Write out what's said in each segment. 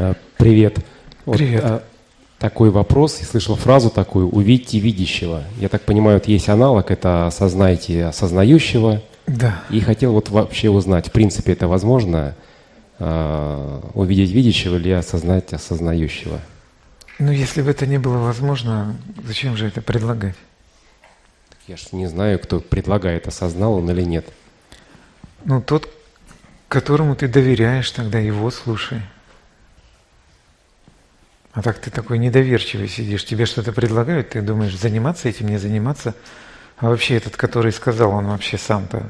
Э, привет. Привет. Вот, такой вопрос, я слышал фразу такую «увидьте видящего». Я так понимаю, вот есть аналог, это «осознайте осознающего». Да. И хотел вот вообще узнать, в принципе, это возможно э, увидеть видящего или осознать осознающего? Ну, если бы это не было возможно, зачем же это предлагать? Я же не знаю, кто предлагает, осознал он или нет. Ну, тот, которому ты доверяешь, тогда его слушай. А так ты такой недоверчивый сидишь, тебе что-то предлагают, ты думаешь, заниматься этим, не заниматься. А вообще этот, который сказал, он вообще сам-то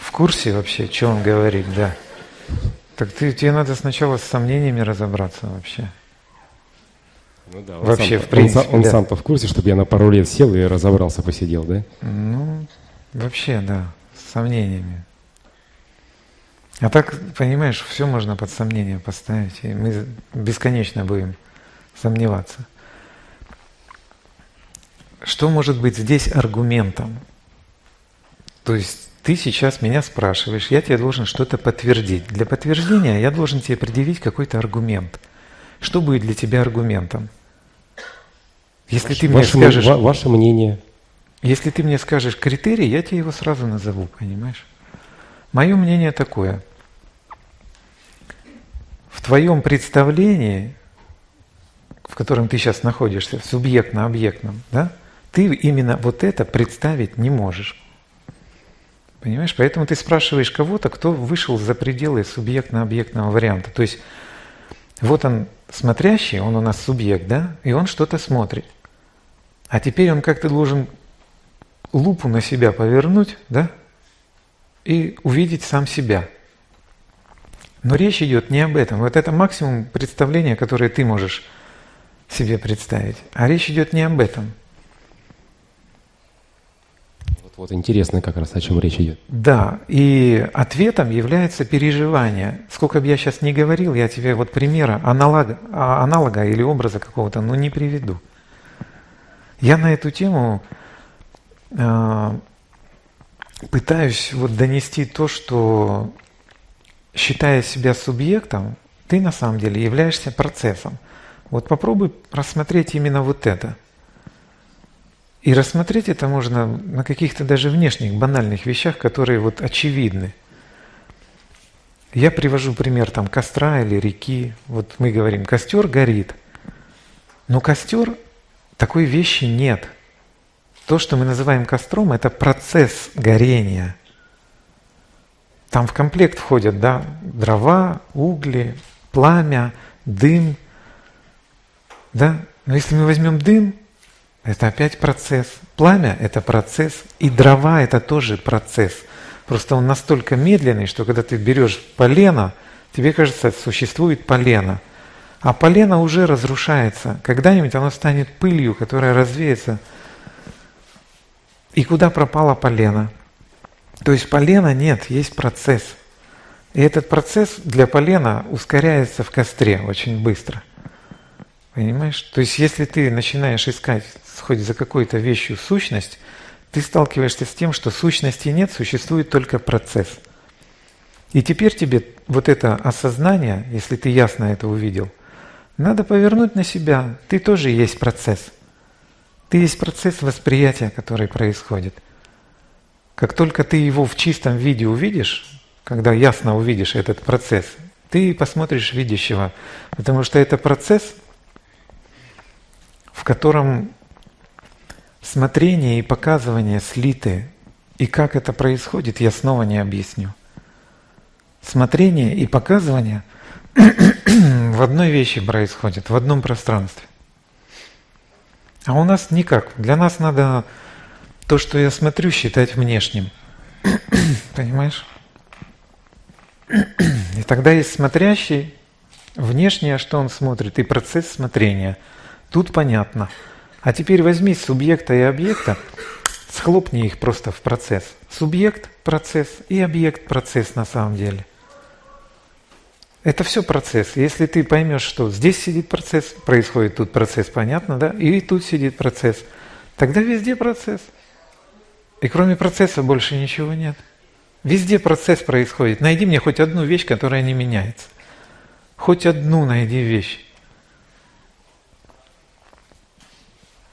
в курсе вообще, что он говорит, да. Так ты, тебе надо сначала с сомнениями разобраться вообще. Ну да, вообще, сам, в принципе. Он, он да. сам-то в курсе, чтобы я на пару лет сел и разобрался, посидел, да? Ну, вообще, да, с сомнениями. А так, понимаешь, все можно под сомнение поставить, и мы бесконечно будем сомневаться. Что может быть здесь аргументом? То есть ты сейчас меня спрашиваешь, я тебе должен что-то подтвердить. Для подтверждения я должен тебе предъявить какой-то аргумент. Что будет для тебя аргументом? Если ваше, ты мне ваше, скажешь... Ваше мнение. Если ты мне скажешь критерий, я тебе его сразу назову, понимаешь? Мое мнение такое. В твоем представлении, в котором ты сейчас находишься, субъектно-объектном, да, ты именно вот это представить не можешь. Понимаешь? Поэтому ты спрашиваешь кого-то, кто вышел за пределы субъектно-объектного варианта. То есть вот он смотрящий, он у нас субъект, да, и он что-то смотрит. А теперь он как-то должен лупу на себя повернуть, да, и увидеть сам себя. Но речь идет не об этом. Вот это максимум представления, которое ты можешь себе представить. А речь идет не об этом. Вот, вот интересно как раз, о чем речь идет. Да, и ответом является переживание. Сколько бы я сейчас не говорил, я тебе вот примера, аналога, а, аналога или образа какого-то, ну не приведу. Я на эту тему э, пытаюсь вот донести то, что считая себя субъектом, ты на самом деле являешься процессом. Вот попробуй рассмотреть именно вот это. И рассмотреть это можно на каких-то даже внешних банальных вещах, которые вот очевидны. Я привожу пример там костра или реки. Вот мы говорим, костер горит. Но костер, такой вещи нет. То, что мы называем костром, это процесс горения – там в комплект входят да, дрова, угли, пламя, дым. Да? Но если мы возьмем дым, это опять процесс. Пламя – это процесс. И дрова – это тоже процесс. Просто он настолько медленный, что когда ты берешь полено, тебе кажется, существует полено. А полено уже разрушается. Когда-нибудь оно станет пылью, которая развеется. И куда пропало полено? То есть полена нет, есть процесс. И этот процесс для полена ускоряется в костре очень быстро. Понимаешь? То есть если ты начинаешь искать хоть за какой-то вещью сущность, ты сталкиваешься с тем, что сущности нет, существует только процесс. И теперь тебе вот это осознание, если ты ясно это увидел, надо повернуть на себя. Ты тоже есть процесс. Ты есть процесс восприятия, который происходит – как только ты его в чистом виде увидишь, когда ясно увидишь этот процесс, ты посмотришь видящего, потому что это процесс, в котором смотрение и показывание слиты. И как это происходит, я снова не объясню. Смотрение и показывание в одной вещи происходит, в одном пространстве. А у нас никак. Для нас надо то, что я смотрю, считать внешним. Понимаешь? И тогда есть смотрящий, внешнее, что он смотрит, и процесс смотрения. Тут понятно. А теперь возьми субъекта и объекта, схлопни их просто в процесс. Субъект – процесс и объект – процесс на самом деле. Это все процесс. Если ты поймешь, что здесь сидит процесс, происходит тут процесс, понятно, да? И тут сидит процесс, тогда везде процесс. И кроме процесса больше ничего нет. Везде процесс происходит. Найди мне хоть одну вещь, которая не меняется. Хоть одну найди вещь.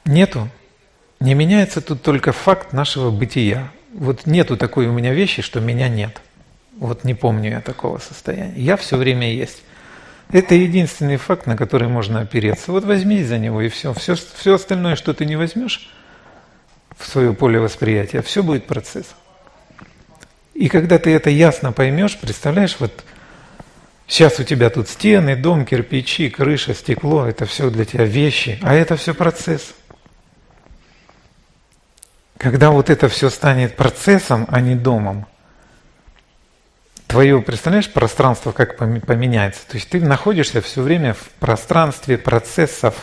Нету. Не меняется тут только факт нашего бытия. Вот нету такой у меня вещи, что меня нет. Вот не помню я такого состояния. Я все время есть. Это единственный факт, на который можно опереться. Вот возьмись за него и все. Все, все остальное, что ты не возьмешь в свое поле восприятия, все будет процесс. И когда ты это ясно поймешь, представляешь, вот сейчас у тебя тут стены, дом, кирпичи, крыша, стекло, это все для тебя вещи, а это все процесс. Когда вот это все станет процессом, а не домом, твое, представляешь, пространство как поменяется. То есть ты находишься все время в пространстве процессов.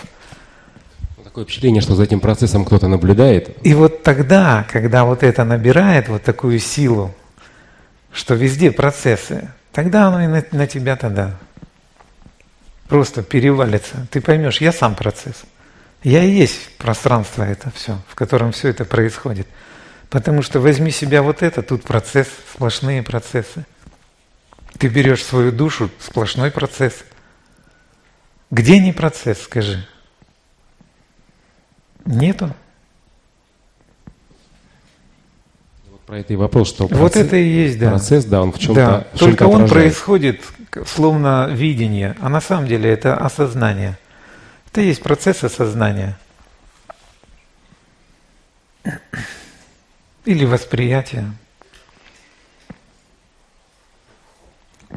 Такое впечатление, что за этим процессом кто-то наблюдает. И вот тогда, когда вот это набирает вот такую силу, что везде процессы, тогда оно и на, на тебя тогда просто перевалится. Ты поймешь, я сам процесс. Я и есть пространство это все, в котором все это происходит. Потому что возьми себя вот это, тут процесс, сплошные процессы. Ты берешь свою душу, сплошной процесс. Где не процесс, скажи? Нету. Вот про это и вопрос, что процесс, вот это и есть, да. Процесс, да, он в чем-то. Да. В Только он отражает. происходит словно видение, а на самом деле это осознание. Это и есть процесс осознания. Или восприятия.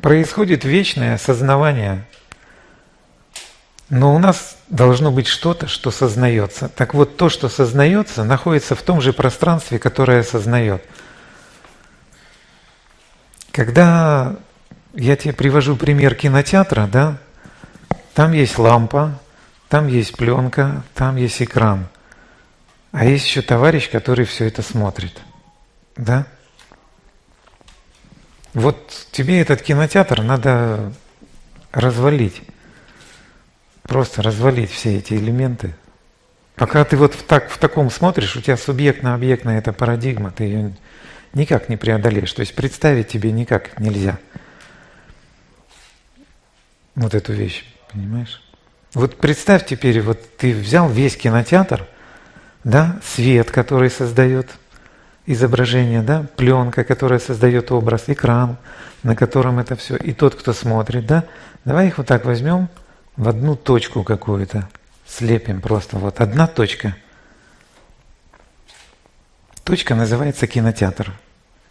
происходит вечное осознавание. Но у нас должно быть что-то, что сознается. Так вот, то, что сознается, находится в том же пространстве, которое осознает. Когда я тебе привожу пример кинотеатра, да, там есть лампа, там есть пленка, там есть экран. А есть еще товарищ, который все это смотрит. Да? Вот тебе этот кинотеатр надо развалить. Просто развалить все эти элементы. Пока ты вот так, в таком смотришь, у тебя субъектно-объектная эта парадигма, ты ее никак не преодолеешь. То есть представить тебе никак нельзя. Вот эту вещь, понимаешь? Вот представь теперь, вот ты взял весь кинотеатр, да, свет, который создает изображение, да, пленка, которая создает образ, экран, на котором это все, и тот, кто смотрит, да, давай их вот так возьмем в одну точку какую-то, слепим просто, вот одна точка. Точка называется кинотеатр.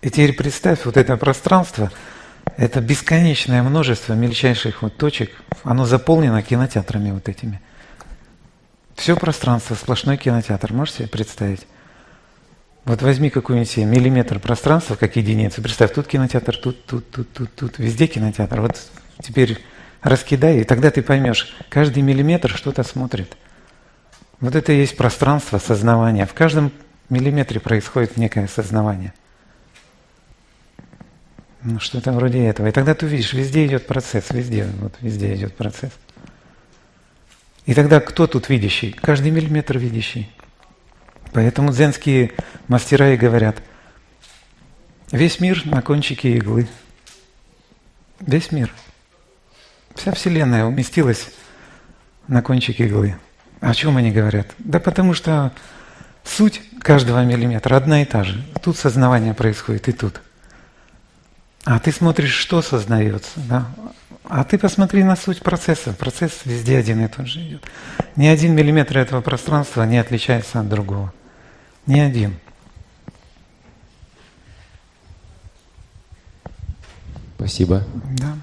И теперь представь, вот это пространство, это бесконечное множество мельчайших вот точек, оно заполнено кинотеатрами вот этими. Все пространство, сплошной кинотеатр, можешь себе представить? Вот возьми какой-нибудь себе миллиметр пространства как единицу. Представь, тут кинотеатр, тут, тут, тут, тут, тут. Везде кинотеатр. Вот теперь раскидай, и тогда ты поймешь, каждый миллиметр что-то смотрит. Вот это и есть пространство сознавания. В каждом миллиметре происходит некое сознавание. Ну, что-то вроде этого. И тогда ты увидишь, везде идет процесс, везде, вот везде идет процесс. И тогда кто тут видящий? Каждый миллиметр видящий. Поэтому дзенские мастера и говорят, весь мир на кончике иглы. Весь мир. Вся Вселенная уместилась на кончике иглы. О чем они говорят? Да потому что суть каждого миллиметра одна и та же. Тут сознавание происходит и тут. А ты смотришь, что сознается. Да? А ты посмотри на суть процесса. Процесс везде один и тот же идет. Ни один миллиметр этого пространства не отличается от другого. Ни один. Спасибо. Да.